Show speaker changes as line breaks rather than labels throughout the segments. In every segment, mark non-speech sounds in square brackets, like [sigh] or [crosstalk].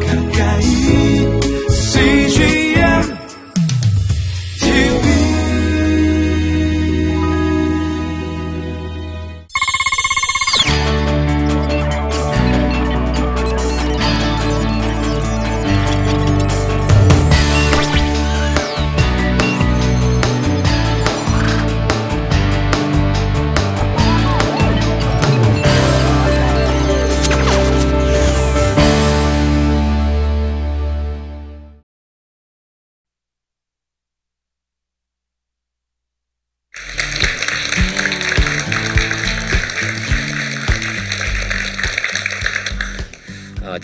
가까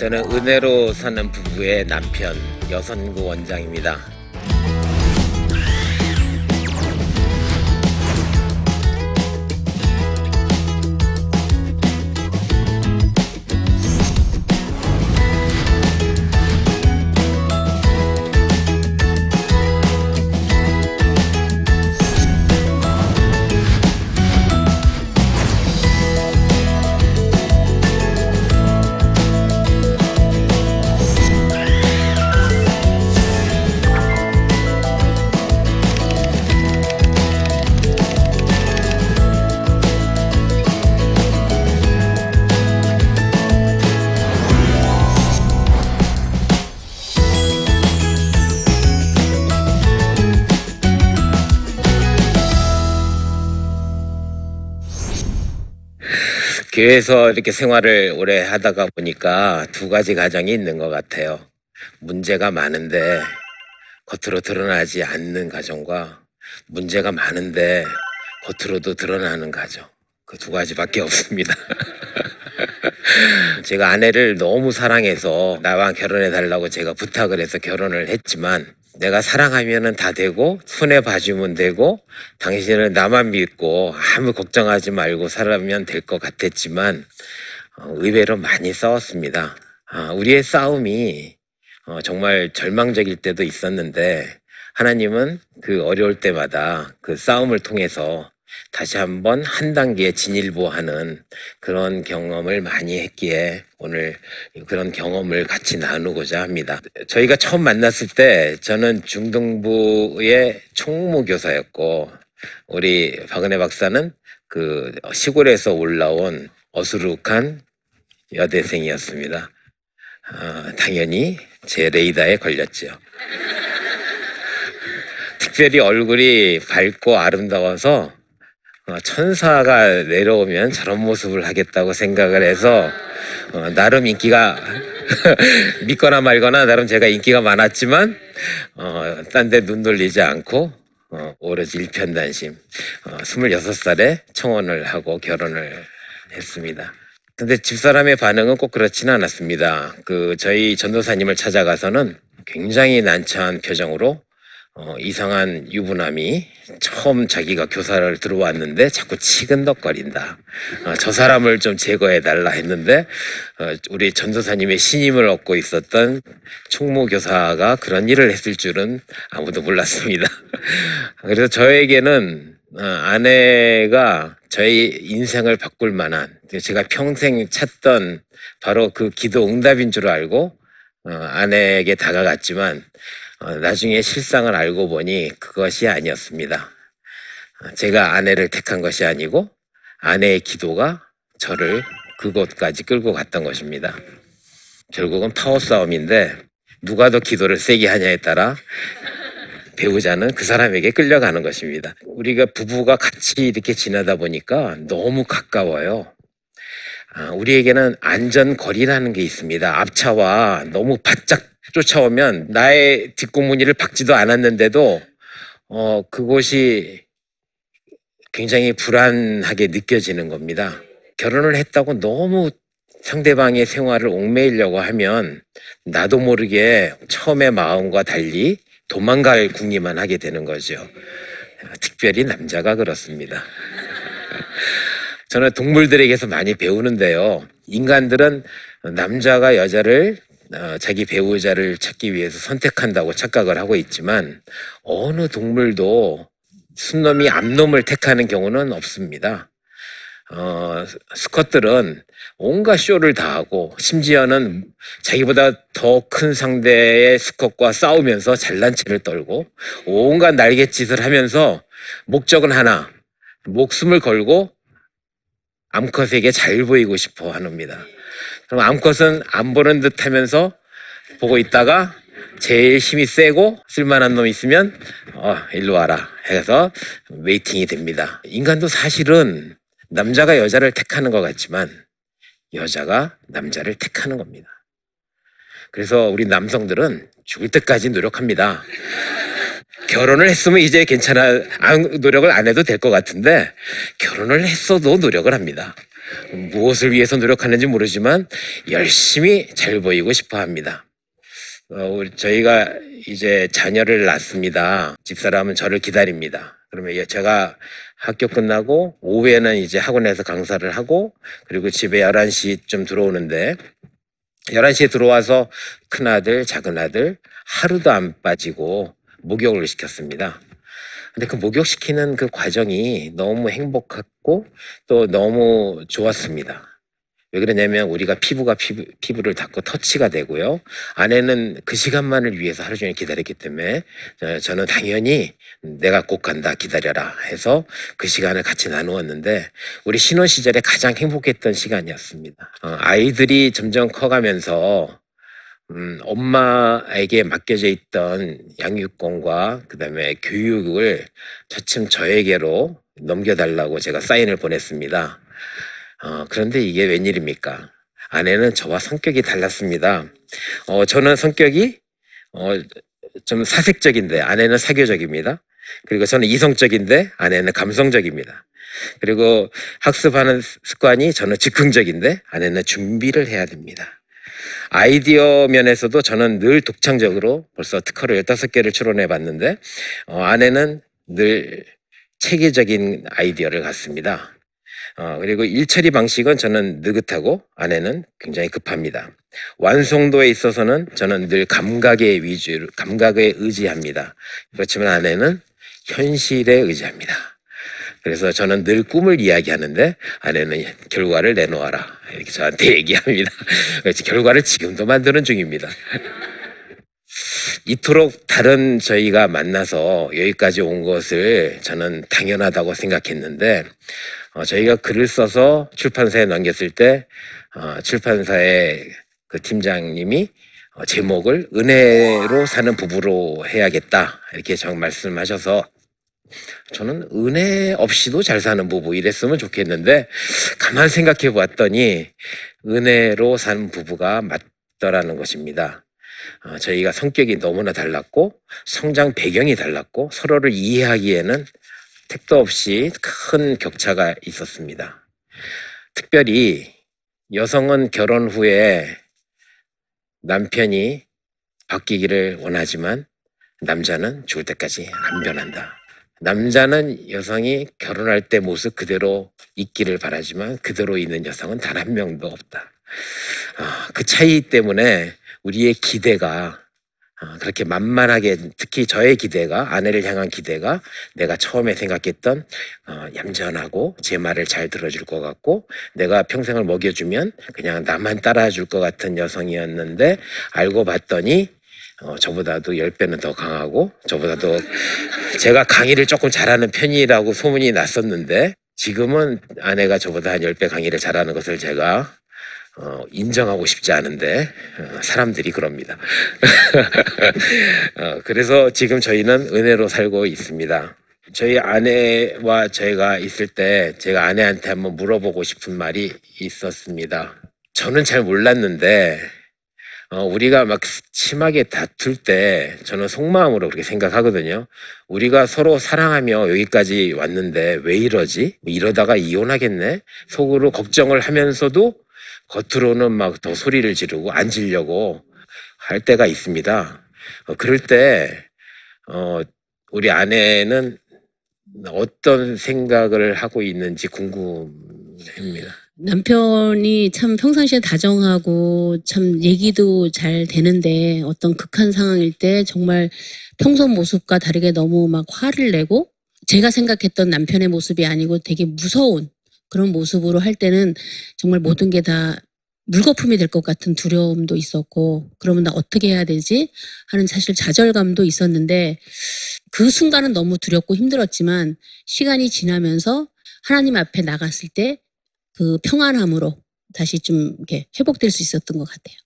저는 은혜로 사는 부부의 남편 여선구 원장입니다. 교회에서 이렇게 생활을 오래 하다가 보니까 두 가지 가정이 있는 것 같아요. 문제가 많은데 겉으로 드러나지 않는 가정과 문제가 많은데 겉으로도 드러나는 가정. 그 두 가지밖에 [laughs] 없습니다. [laughs] 제가 아내를 너무 사랑해서 나와 결혼해 달라고 제가 부탁을 해서 결혼을 했지만 내가 사랑하면은 다 되고 손에 봐주면 되고 당신을 나만 믿고 아무 걱정하지 말고 살아면 될 것 같았지만 어, 의외로 많이 싸웠습니다. 아, 우리의 싸움이 어, 정말 절망적일 때도 있었는데 하나님은 그 어려울 때마다 그 싸움을 통해서 다시 한번 한 단계 진일보하는 그런 경험을 많이 했기에 오늘 그런 경험을 같이 나누고자 합니다. 저희가 처음 만났을 때 저는 중등부의 총무교사였고 우리 박은혜 박사는 그 시골에서 올라온 어수룩한 여대생이었습니다. 아, 당연히 제 레이더에 걸렸죠. [laughs] 특별히 얼굴이 밝고 아름다워서 어, 천사가 내려오면 저런 모습을 하겠다고 생각을 해서 어, 나름 인기가 [laughs] 믿거나 말거나 나름 제가 인기가 많았지만 어, 딴 데 눈 돌리지 않고 어, 오로지 일편단심 어, 26살에 청혼을 하고 결혼을 했습니다. 근데 집사람의 반응은 꼭 그렇지는 않았습니다. 그 저희 전도사님을 찾아가서는 굉장히 난처한 표정으로 어, 이상한 유부남이 처음 자기가 교사를 들어왔는데 자꾸 치근덕거린다. 어, 저 사람을 좀 제거해 달라 했는데 어, 우리 전도사님의 신임을 얻고 있었던 총무 교사가 그런 일을 했을 줄은 아무도 몰랐습니다. [laughs] 그래서 저에게는 어, 아내가 저의 인생을 바꿀 만한 제가 평생 찾던 바로 그 기도 응답인 줄 알고 어, 아내에게 다가갔지만 어, 나중에 실상을 알고 보니 그것이 아니었습니다. 어, 제가 아내를 택한 것이 아니고 아내의 기도가 저를 그곳까지 끌고 갔던 것입니다. 결국은 파워 싸움인데 누가 더 기도를 세게 하냐에 따라 배우자는 그 사람에게 끌려가는 것입니다. 우리가 부부가 같이 이렇게 지내다 보니까 너무 가까워요. 아, 우리에게는 안전거리라는 게 있습니다. 앞차와 너무 바짝 쫓아오면 나의 뒷공무니를 박지도 않았는데도 어, 그곳이 굉장히 불안하게 느껴지는 겁니다. 결혼을 했다고 너무 상대방의 생활을 옥매이려고 하면 나도 모르게 처음의 마음과 달리 도망갈 궁리만 하게 되는 거죠. 특별히 남자가 그렇습니다. 저는 동물들에게서 많이 배우는데요. 인간들은 남자가 여자를 어, 자기 배우자를 찾기 위해서 선택한다고 착각을 하고 있지만 어느 동물도 순놈이 암놈을 택하는 경우는 없습니다. 어, 스컷들은 온갖 쇼를 다 하고 심지어는 자기보다 더 큰 상대의 스컷과 싸우면서 잘난 체를 떨고 온갖 날갯짓을 하면서 목적은 하나 목숨을 걸고 암컷에게 잘 보이고 싶어 합니다. 그럼 암컷은 안 보는 듯 하면서 보고 있다가 제일 힘이 세고 쓸만한 놈 있으면 어 일로 와라 해서 웨이팅이 됩니다. 인간도 사실은 남자가 여자를 택하는 것 같지만 여자가 남자를 택하는 겁니다. 그래서 우리 남성들은 죽을 때까지 노력합니다. 결혼을 했으면 이제 괜찮아 안- 노력을 안 해도 될 것 같은데 결혼을 했어도 노력을 합니다. 무엇을 위해서 노력하는지 모르지만 열심히 잘 보이고 싶어 합니다. 어, 저희가 이제 자녀를 낳습니다. 집사람은 저를 기다립니다. 그러면 예, 제가 학교 끝나고 오후에는 이제 학원에서 강사를 하고 그리고 집에 11시쯤 들어오는데 11시에 들어와서 큰아들, 작은아들 하루도 안 빠지고 목욕을 시켰습니다. 근데 그 목욕시키는 그 과정이 너무 행복했고 또 너무 좋았습니다. 왜 그러냐면 우리가 피부가 피부, 피부를 닿고 터치가 되고요. 아내는 그 시간만을 위해서 하루 종일 기다렸기 때문에 어, 저는 당연히 내가 꼭 간다 기다려라 해서 그 시간을 같이 나누었는데 우리 신혼 시절에 가장 행복했던 시간이었습니다. 어, 아이들이 점점 커가면서 음, 엄마에게 맡겨져 있던 양육권과 그다음에 교육을 차츰 저에게로 넘겨 달라고 제가 사인을 보냈습니다. 어, 그런데 이게 웬일입니까? 아내는 저와 성격이 달랐습니다. 어, 저는 성격이 어, 좀 사색적인데 아내는 사교적입니다. 그리고 저는 이성적인데 아내는 감성적입니다. 그리고 학습하는 습관이 저는 즉흥적인데 아내는 준비를 해야 됩니다. 아이디어 면에서도 저는 늘 독창적으로 벌써 특허를 15개를 출원해 봤는데 어, 아내는 늘 체계적인 아이디어를 갖습니다. 어, 그리고 일처리 방식은 저는 느긋하고 아내는 굉장히 급합니다. 완성도에 있어서는 저는 늘 감각의 위주, 감각에 의지합니다. 그렇지만 아내는 현실에 의지합니다. 그래서 저는 늘 꿈을 이야기하는데 아내는 결과를 내놓아라. 이렇게 저한테 [laughs] 얘기합니다. 그래서 결과를 지금도 만드는 중입니다. 이토록 다른 저희가 만나서 여기까지 온 것을 저는 당연하다고 생각했는데 어, 저희가 글을 써서 출판사에 넘겼을 때 어, 출판사의 그 팀장님이 어, 제목을 은혜로 사는 부부로 해야겠다 이렇게 정 말씀하셔서 저는 은혜 없이도 잘 사는 부부 이랬으면 좋겠는데 가만 생각해 보았더니 은혜로 사는 부부가 맞더라는 것입니다. 어, 저희가 성격이 너무나 달랐고 성장 배경이 달랐고 서로를 이해하기에는 택도 없이 큰 격차가 있었습니다. 특별히 여성은 결혼 후에 남편이 바뀌기를 원하지만 남자는 죽을 때까지 안 변한다. 남자는 여성이 결혼할 때 모습 그대로 있기를 바라지만 그대로 있는 여성은 단 한 명도 없다. 아, 그 차이 때문에 우리의 기대가 아, 그렇게 만만하게 특히 저의 기대가 아내를 향한 기대가 내가 처음에 생각했던 어, 얌전하고 제 말을 잘 들어줄 것 같고 내가 평생을 먹여주면 그냥 나만 따라줄 것 같은 여성이었는데 알고 봤더니 어, 저보다도 10배는 더 강하고 저보다도 제가 강의를 조금 잘하는 편이라고 소문이 났었는데 지금은 아내가 저보다 한 10배 강의를 잘하는 것을 제가 어, 인정하고 싶지 않은데 어, 사람들이 그럽니다. [laughs] 어, 그래서 지금 저희는 은혜로 살고 있습니다. 저희 아내와 저희가 있을 때 제가 아내한테 한번 물어보고 싶은 말이 있었습니다. 저는 잘 몰랐는데 어, 우리가 막 심하게 다툴 때 저는 속마음으로 그렇게 생각하거든요. 우리가 서로 사랑하며 여기까지 왔는데 왜 이러지? 이러다가 이혼하겠네? 속으로 걱정을 하면서도 겉으로는 막 더 소리를 지르고 앉으려고 할 때가 있습니다. 어, 그럴 때, 어, 우리 아내는 어떤 생각을 하고 있는지 궁금합니다.
남편이 참 평상시에 다정하고 참 얘기도 잘 되는데 어떤 극한 상황일 때 정말 평소 모습과 다르게 너무 막 화를 내고 제가 생각했던 남편의 모습이 아니고 되게 무서운 그런 모습으로 할 때는 정말 모든 게 다 물거품이 될 것 같은 두려움도 있었고 그러면 나 어떻게 해야 되지? 하는 사실 좌절감도 있었는데 그 순간은 너무 두렵고 힘들었지만 시간이 지나면서 하나님 앞에 나갔을 때 그 평안함으로 다시 좀 이렇게 회복될 수 있었던 것 같아요.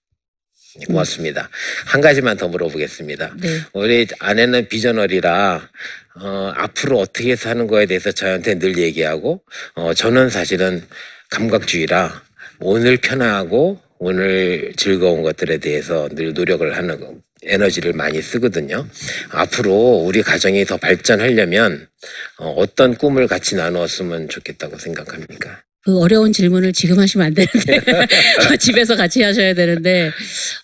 고맙습니다. 한 가지만 더 물어보겠습니다.
네.
우리 아내는 비전얼이라 어, 앞으로 어떻게 사는 거에 대해서 저한테 늘 얘기하고 어, 저는 사실은 감각주의라 오늘 편하고 오늘 즐거운 것들에 대해서 늘 노력을 하는 거, 에너지를 많이 쓰거든요. 앞으로 우리 가정이 더 발전하려면 어, 어떤 꿈을 같이 나누었으면 좋겠다고 생각합니까?
그 어려운 질문을 지금 하시면 안 되는데 [laughs] 집에서 같이 하셔야 되는데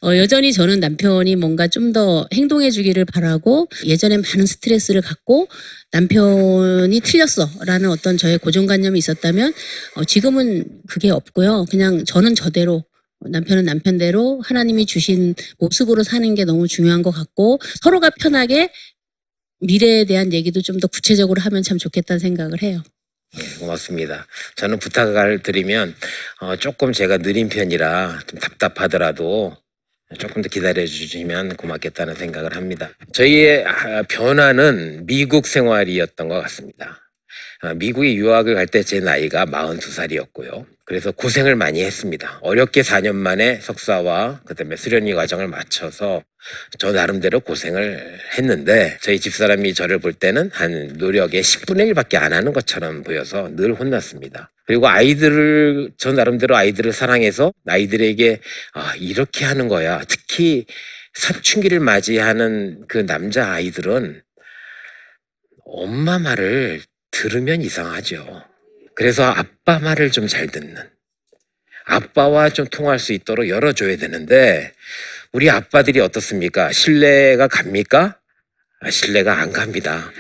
어, 여전히 저는 남편이 뭔가 좀 더 행동해 주기를 바라고 예전에 많은 스트레스를 갖고 남편이 틀렸어라는 어떤 저의 고정관념이 있었다면 어, 지금은 그게 없고요. 그냥 저는 저대로 남편은 남편대로 하나님이 주신 모습으로 사는 게 너무 중요한 것 같고 서로가 편하게 미래에 대한 얘기도 좀 더 구체적으로 하면 참 좋겠다는 생각을 해요.
예, 고맙습니다. 저는 부탁을 드리면 어, 조금 제가 느린 편이라 좀 답답하더라도 조금 더 기다려 주시면 고맙겠다는 생각을 합니다. 저희의 아, 변화는 미국 생활이었던 것 같습니다. 아, 미국에 유학을 갈 때 제 나이가 42살이었고요. 그래서 고생을 많이 했습니다. 어렵게 4년 만에 석사와 그다음에 수련위 과정을 마쳐서 저 나름대로 고생을 했는데 저희 집사람이 저를 볼 때는 한 노력의 10분의 1밖에 안 하는 것처럼 보여서 늘 혼났습니다. 그리고 아이들을 저 나름대로 아이들을 사랑해서 아이들에게 아 이렇게 하는 거야. 특히 사춘기를 맞이하는 그 남자 아이들은 엄마 말을 들으면 이상하죠. 그래서 아빠 말을 좀 잘 듣는 아빠와 좀 통할 수 있도록 열어줘야 되는데 우리 아빠들이 어떻습니까? 신뢰가 갑니까? 아, 신뢰가 안 갑니다.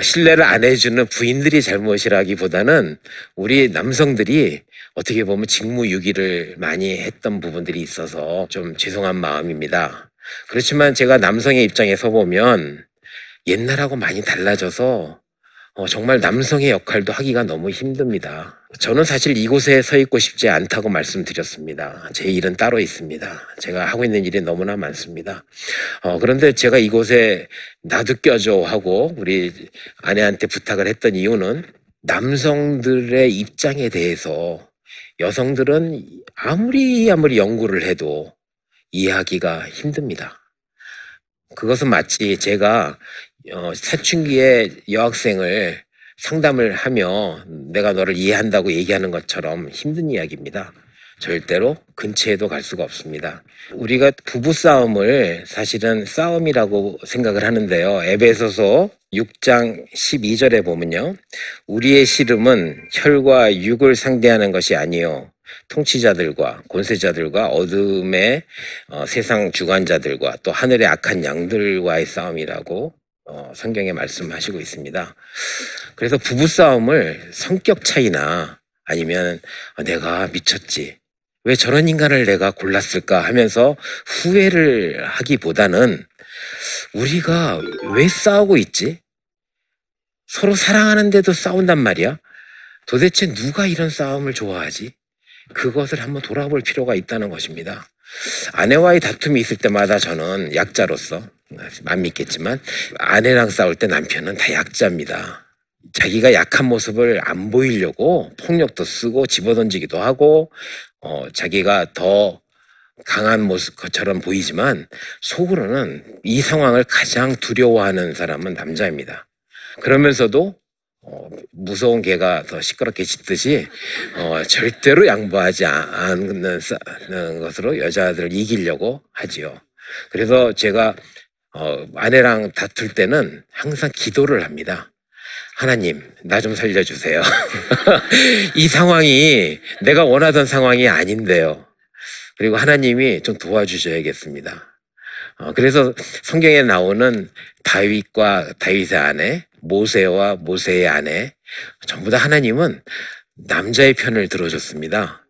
신뢰를 안 해주는 부인들이 잘못이라기보다는 우리 남성들이 어떻게 보면 직무유기를 많이 했던 부분들이 있어서 좀 죄송한 마음입니다. 그렇지만 제가 남성의 입장에 서 보면 옛날하고 많이 달라져서 어, 정말 남성의 역할도 하기가 너무 힘듭니다. 저는 사실 이곳에 서 있고 싶지 않다고 말씀드렸습니다. 제 일은 따로 있습니다. 제가 하고 있는 일이 너무나 많습니다. 어, 그런데 제가 이곳에 나도 껴줘 하고 우리 아내한테 부탁을 했던 이유는 남성들의 입장에 대해서 여성들은 아무리 아무리 연구를 해도 이해하기가 힘듭니다. 그것은 마치 제가 어, 사춘기에 여학생을 상담을 하며 내가 너를 이해한다고 얘기하는 것처럼 힘든 이야기입니다. 절대로 근처에도 갈 수가 없습니다. 우리가 부부 싸움을 사실은 싸움이라고 생각을 하는데요. 에베소서 6장 12절에 보면요. 우리의 씨름은 혈과 육을 상대하는 것이 아니요 통치자들과 권세자들과 어둠의 어, 세상 주관자들과 또 하늘의 악한 양들과의 싸움이라고 어, 성경에 말씀하시고 있습니다. 그래서 부부싸움을 성격 차이나 아니면 아, 내가 미쳤지. 왜 저런 인간을 내가 골랐을까 하면서 후회를 하기보다는 우리가 왜 싸우고 있지? 서로 사랑하는데도 싸운단 말이야? 도대체 누가 이런 싸움을 좋아하지? 그것을 한번 돌아볼 필요가 있다는 것입니다. 아내와의 다툼이 있을 때마다 저는 약자로서 안 믿겠지만 아내랑 싸울 때 남편은 다 약자입니다. 자기가 약한 모습을 안 보이려고 폭력도 쓰고 집어던지기도 하고 어, 자기가 더 강한 모습처럼 보이지만 속으로는 이 상황을 가장 두려워하는 사람은 남자입니다. 그러면서도 어, 무서운 개가 더 시끄럽게 짖듯이 어, 절대로 양보하지 않는 것으로 여자들을 이기려고 하지요. 그래서 제가 어, 아내랑 다툴 때는 항상 기도를 합니다. 하나님, 나 좀 살려주세요. [laughs] 이 상황이 내가 원하던 상황이 아닌데요. 그리고 하나님이 좀 도와주셔야겠습니다. 어, 그래서 성경에 나오는 다윗과 다윗의 아내, 모세와 모세의 아내, 전부 다 하나님은 남자의 편을 들어줬습니다.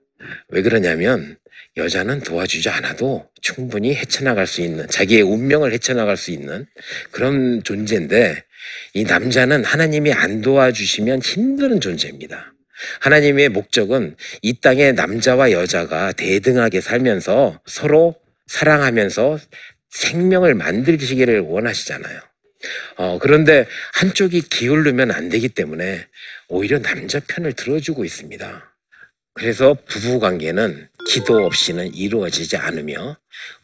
왜 그러냐면 여자는 도와주지 않아도 충분히 헤쳐나갈 수 있는 자기의 운명을 헤쳐나갈 수 있는 그런 존재인데 이 남자는 하나님이 안 도와주시면 힘든 존재입니다. 하나님의 목적은 이 땅에 남자와 여자가 대등하게 살면서 서로 사랑하면서 생명을 만들시기를 원하시잖아요. 어, 그런데 한쪽이 기울르면 안 되기 때문에 오히려 남자 편을 들어주고 있습니다. 그래서 부부 관계는 기도 없이는 이루어지지 않으며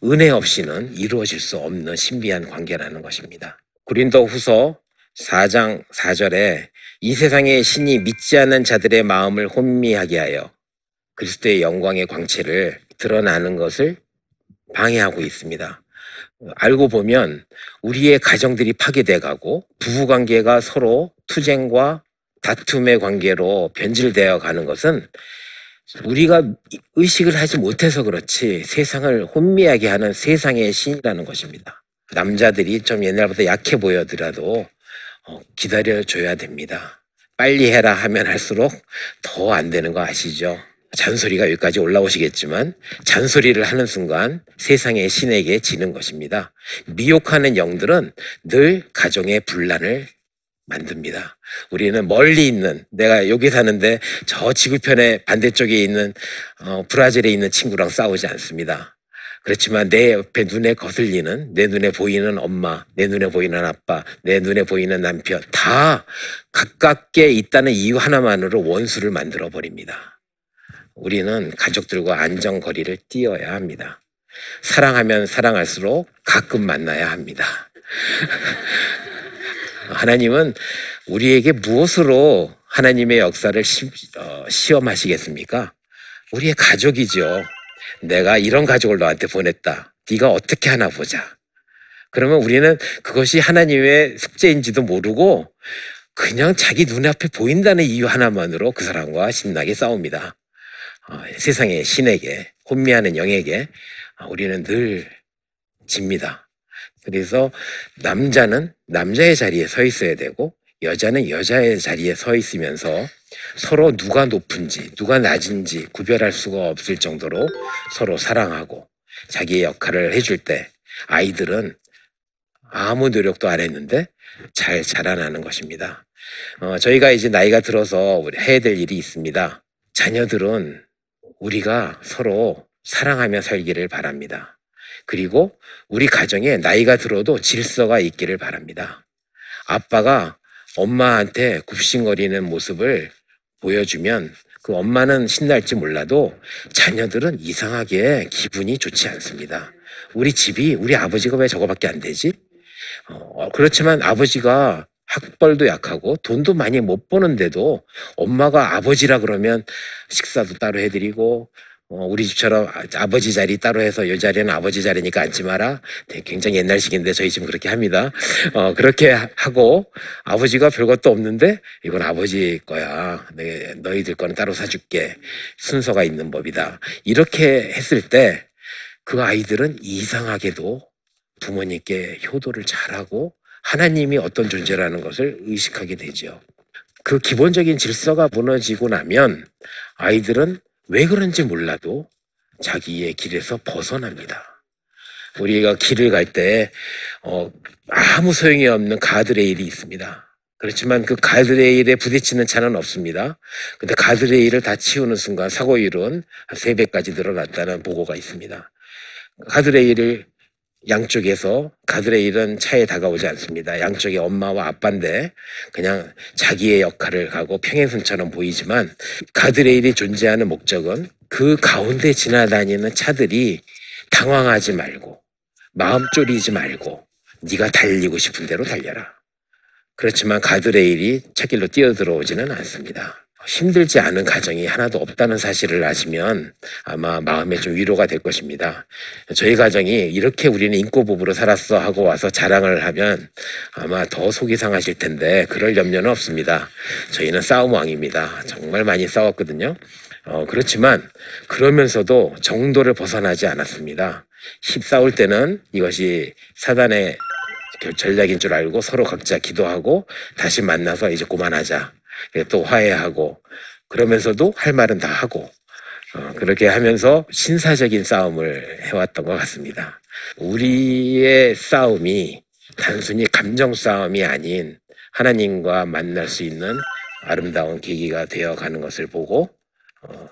은혜 없이는 이루어질 수 없는 신비한 관계라는 것입니다. 고린도 후서 4장 4절에 이 세상의 신이 믿지 않는 자들의 마음을 혼미하게 하여 그리스도의 영광의 광채를 드러나는 것을 방해하고 있습니다. 알고 보면 우리의 가정들이 파괴돼 가고 부부 관계가 서로 투쟁과 다툼의 관계로 변질되어 가는 것은 우리가 의식을 하지 못해서 그렇지 세상을 혼미하게 하는 세상의 신이라는 것입니다. 남자들이 좀 옛날보다 약해 보여더라도 어, 기다려줘야 됩니다. 빨리 해라 하면 할수록 더 안 되는 거 아시죠? 잔소리가 여기까지 올라오시겠지만 잔소리를 하는 순간 세상의 신에게 지는 것입니다. 미혹하는 영들은 늘 가정의 분란을 만듭니다. 우리는 멀리 있는 내가 여기 사는데 저 지구편의 반대쪽에 있는 어, 브라질에 있는 친구랑 싸우지 않습니다. 그렇지만 내 옆에 눈에 거슬리는 내 눈에 보이는 엄마, 내 눈에 보이는 아빠, 내 눈에 보이는 남편 다 가깝게 있다는 이유 하나만으로 원수를 만들어 버립니다. 우리는 가족들과 안정거리를 띄어야 합니다. 사랑하면 사랑할수록 가끔 만나야 합니다. [laughs] 하나님은 우리에게 무엇으로 하나님의 역사를 시, 어, 시험하시겠습니까? 우리의 가족이죠. 내가 이런 가족을 너한테 보냈다. 네가 어떻게 하나 보자. 그러면 우리는 그것이 하나님의 숙제인지도 모르고 그냥 자기 눈앞에 보인다는 이유 하나만으로 그 사람과 신나게 싸웁니다. 어, 세상의 신에게, 혼미하는 영에게 어, 우리는 늘 집니다. 그래서 남자는 남자의 자리에 서 있어야 되고 여자는 여자의 자리에 서 있으면서 서로 누가 높은지 누가 낮은지 구별할 수가 없을 정도로 서로 사랑하고 자기의 역할을 해줄 때 아이들은 아무 노력도 안 했는데 잘 자라나는 것입니다. 어, 저희가 이제 나이가 들어서 우리 해야 될 일이 있습니다. 자녀들은 우리가 서로 사랑하며 살기를 바랍니다. 그리고 우리 가정에 나이가 들어도 질서가 있기를 바랍니다. 아빠가 엄마한테 굽신거리는 모습을 보여주면 그 엄마는 신날지 몰라도 자녀들은 이상하게 기분이 좋지 않습니다. 우리 집이 우리 아버지가 왜 저거밖에 안 되지? 어, 그렇지만 아버지가 학벌도 약하고 돈도 많이 못 버는데도 엄마가 아버지라 그러면 식사도 따로 해드리고 어, 우리 집처럼 아- 아버지 자리 따로 해서 이 자리는 아버지 자리니까 앉지 마라. 굉장히 옛날식인데 저희 집은 그렇게 합니다. 어, 그렇게 하- 하고 아버지가 별것도 없는데 이건 아버지 거야. 내, 너희들 거는 따로 사줄게. 순서가 있는 법이다. 이렇게 했을 때 그 아이들은 이상하게도 부모님께 효도를 잘하고 하나님이 어떤 존재라는 것을 의식하게 되죠. 그 기본적인 질서가 무너지고 나면 아이들은 왜 그런지 몰라도 자기의 길에서 벗어납니다. 우리가 길을 갈 때, 어, 아무 소용이 없는 가드레일이 있습니다. 그렇지만 그 가드레일에 부딪히는 차는 없습니다. 근데 가드레일을 다 치우는 순간 사고율은 한 3배까지 늘어났다는 보고가 있습니다. 가드레일을 양쪽에서 가드레일은 차에 다가오지 않습니다. 양쪽에 엄마와 아빠인데 그냥 자기의 역할을 가고 평행선처럼 보이지만 가드레일이 존재하는 목적은 그 가운데 지나다니는 차들이 당황하지 말고 마음 졸이지 말고 네가 달리고 싶은 대로 달려라. 그렇지만 가드레일이 차길로 뛰어들어오지는 않습니다. 힘들지 않은 가정이 하나도 없다는 사실을 아시면 아마 마음에 좀 위로가 될 것입니다. 저희 가정이 이렇게 우리는 인꼬부부로 살았어 하고 와서 자랑을 하면 아마 더 속이 상하실 텐데 그럴 염려는 없습니다. 저희는 싸움 왕입니다. 정말 많이 싸웠거든요. 어, 그렇지만 그러면서도 정도를 벗어나지 않았습니다. 힘 싸울 때는 이것이 사단의 결- 전략인 줄 알고 서로 각자 기도하고 다시 만나서 이제 그만하자. 그래서 또 화해하고 그러면서도 할 말은 다 하고 어, 그렇게 하면서 신사적인 싸움을 해왔던 것 같습니다. 우리의 싸움이 단순히 감정 싸움이 아닌 하나님과 만날 수 있는 아름다운 계기가 되어 가는 것을 보고 어,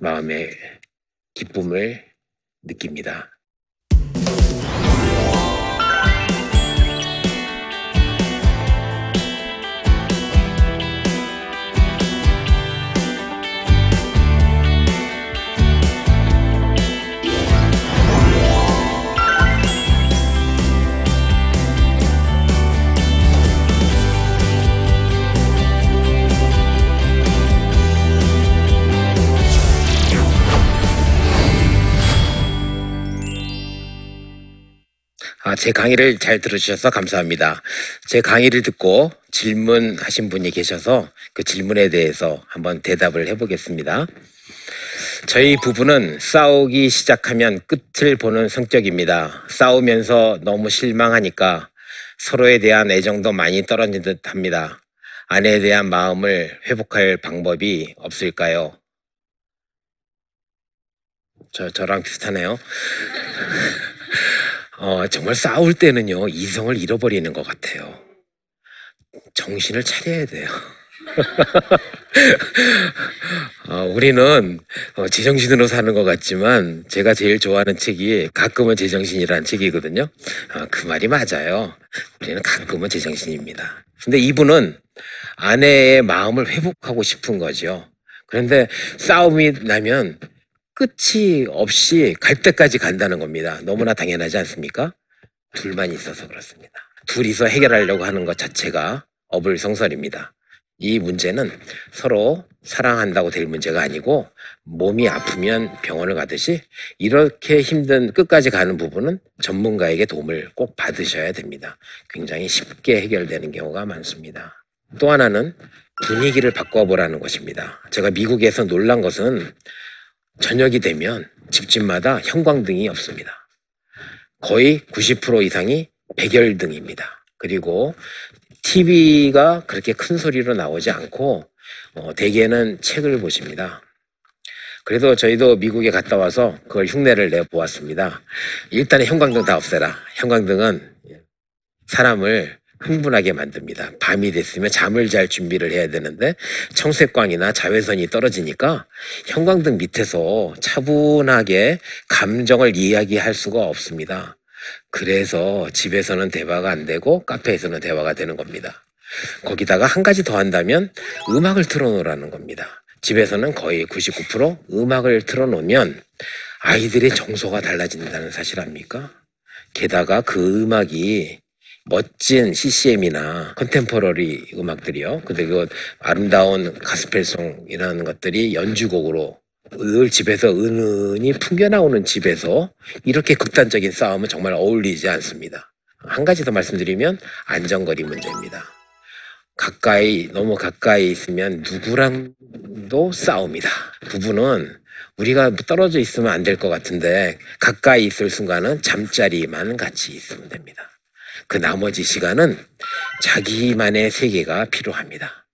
마음의 기쁨을 느낍니다. 제 강의를 잘 들어주셔서 감사합니다. 제 강의를 듣고 질문하신 분이 계셔서 그 질문에 대해서 한번 대답을 해보겠습니다. 저희 부부는 싸우기 시작하면 끝을 보는 성격입니다. 싸우면서 너무 실망하니까 서로에 대한 애정도 많이 떨어진 듯 합니다. 아내에 대한 마음을 회복할 방법이 없을까요? 저, 저랑 비슷하네요. [laughs] 어, 정말 싸울 때는요, 이성을 잃어버리는 것 같아요. 정신을 차려야 돼요. [laughs] 어, 우리는 어, 제정신으로 사는 것 같지만 제가 제일 좋아하는 책이 가끔은 제정신이라는 책이거든요. 어, 그 말이 맞아요. 우리는 가끔은 제정신입니다. 근데 이분은 아내의 마음을 회복하고 싶은 거죠. 그런데 싸움이 나면 끝이 없이 갈 때까지 간다는 겁니다. 너무나 당연하지 않습니까? 둘만 있어서 그렇습니다. 둘이서 해결하려고 하는 것 자체가 어불성설입니다. 이 문제는 서로 사랑한다고 될 문제가 아니고 몸이 아프면 병원을 가듯이 이렇게 힘든 끝까지 가는 부분은 전문가에게 도움을 꼭 받으셔야 됩니다. 굉장히 쉽게 해결되는 경우가 많습니다. 또 하나는 분위기를 바꿔보라는 것입니다. 제가 미국에서 놀란 것은 저녁이 되면 집집마다 형광등이 없습니다. 거의 90% 이상이 백열등입니다. 그리고 TV가 그렇게 큰 소리로 나오지 않고 어, 대개는 책을 보십니다. 그래서 저희도 미국에 갔다 와서 그걸 흉내를 내 보았습니다. 일단은 형광등 다 없애라. 형광등은 사람을 흥분하게 만듭니다. 밤이 됐으면 잠을 잘 준비를 해야 되는데 청색광이나 자외선이 떨어지니까 형광등 밑에서 차분하게 감정을 이야기할 수가 없습니다. 그래서 집에서는 대화가 안 되고 카페에서는 대화가 되는 겁니다. 거기다가 한 가지 더 한다면 음악을 틀어놓으라는 겁니다. 집에서는 거의 99% 음악을 틀어놓으면 아이들의 정서가 달라진다는 사실 압니까? 게다가 그 음악이 멋진 CCM이나 컨템포러리 음악들이요. 근데 그 아름다운 가스펠송이라는 것들이 연주곡으로 늘 집에서 은은히 풍겨나오는 집에서 이렇게 극단적인 싸움은 정말 어울리지 않습니다. 한 가지 더 말씀드리면 안전거리 문제입니다. 가까이 너무 가까이 있으면 누구랑도 싸웁니다. 부부는 우리가 떨어져 있으면 안 될 것 같은데 가까이 있을 순간은 잠자리만 같이 있으면 됩니다. 그 나머지 시간은 자기만의 세계가 필요합니다.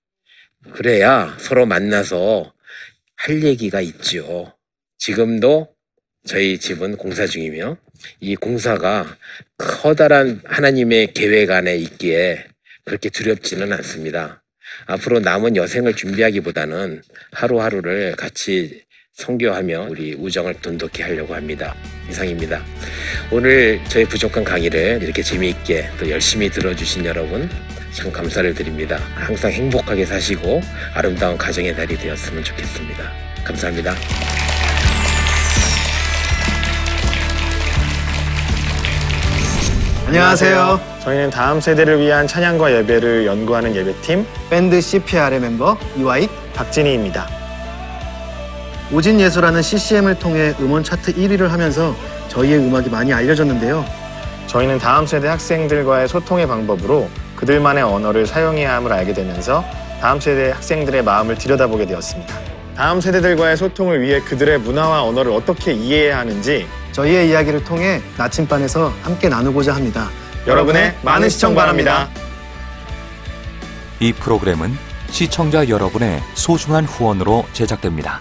그래야 서로 만나서 할 얘기가 있죠. 지금도 저희 집은 공사 중이며 이 공사가 커다란 하나님의 계획 안에 있기에 그렇게 두렵지는 않습니다. 앞으로 남은 여생을 준비하기보다는 하루하루를 같이 성교하며 우리 우정을 돈독히 하려고 합니다. 이상입니다. 오늘 저희 부족한 강의를 이렇게 재미있게 또 열심히 들어주신 여러분 참 감사를 드립니다. 항상 행복하게 사시고 아름다운 가정의 달이 되었으면 좋겠습니다. 감사합니다.
안녕하세요.
저희는 다음 세대를 위한 찬양과 예배를 연구하는 예배팀
밴드 CPR의 멤버 이와잇
박진희입니다.
오진 예수라는 CCM을 통해 음원 차트 1위를 하면서 저희의 음악이 많이 알려졌는데요.
저희는 다음 세대 학생들과의 소통의 방법으로 그들만의 언어를 사용해야 함을 알게 되면서 다음 세대 학생들의 마음을 들여다보게 되었습니다. 다음 세대들과의 소통을 위해 그들의 문화와 언어를 어떻게 이해해야 하는지
저희의 이야기를 통해 나침반에서 함께 나누고자 합니다.
여러분의 많은 시청 바랍니다.
이 프로그램은 시청자 여러분의 소중한 후원으로 제작됩니다.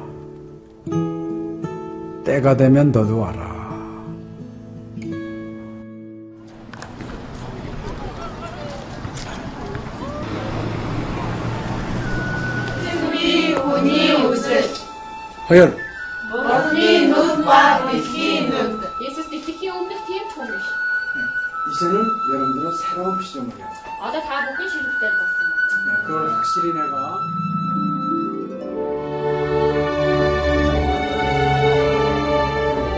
때가 되면 너도 와라. 허연. 이제는 여러분들은 새로운 시점을 해야
아, 다 먹기 싫을 때 봤어.
그걸 확실히 내가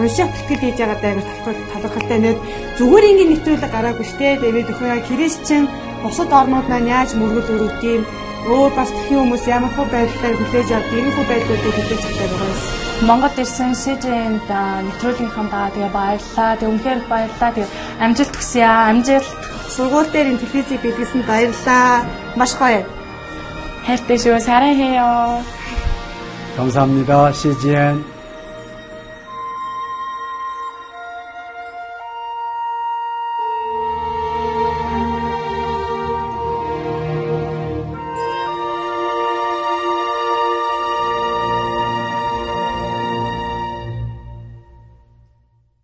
уншаад тэтгэл хийж байгаа даа талархалтай нэг зүгээр ингээд нэвтрүүлэг гараагүй штэ тэгээд өхөө яг христчэн бусад орнууд маань яаж мөргөл өрөвд юм өөр бас тхэн хүмүүс ямар хөө байдлаар хүлээж авд ийм хөө байдлуудыг хүлээж авдаг байгаа юм.
Монгол ирсэн СЖН-д нэвтрүүлгийнхаа даа тэгээ баярлаа. Тэг үнхээр баярлаа. Тэг амжилт хүсье аа. Амжилт.
Сургууль дээр ин телевизийг бидлсэн баярлаа. Маш гоё.
хайртай шүү. 사랑해요.
감사합니다. CGN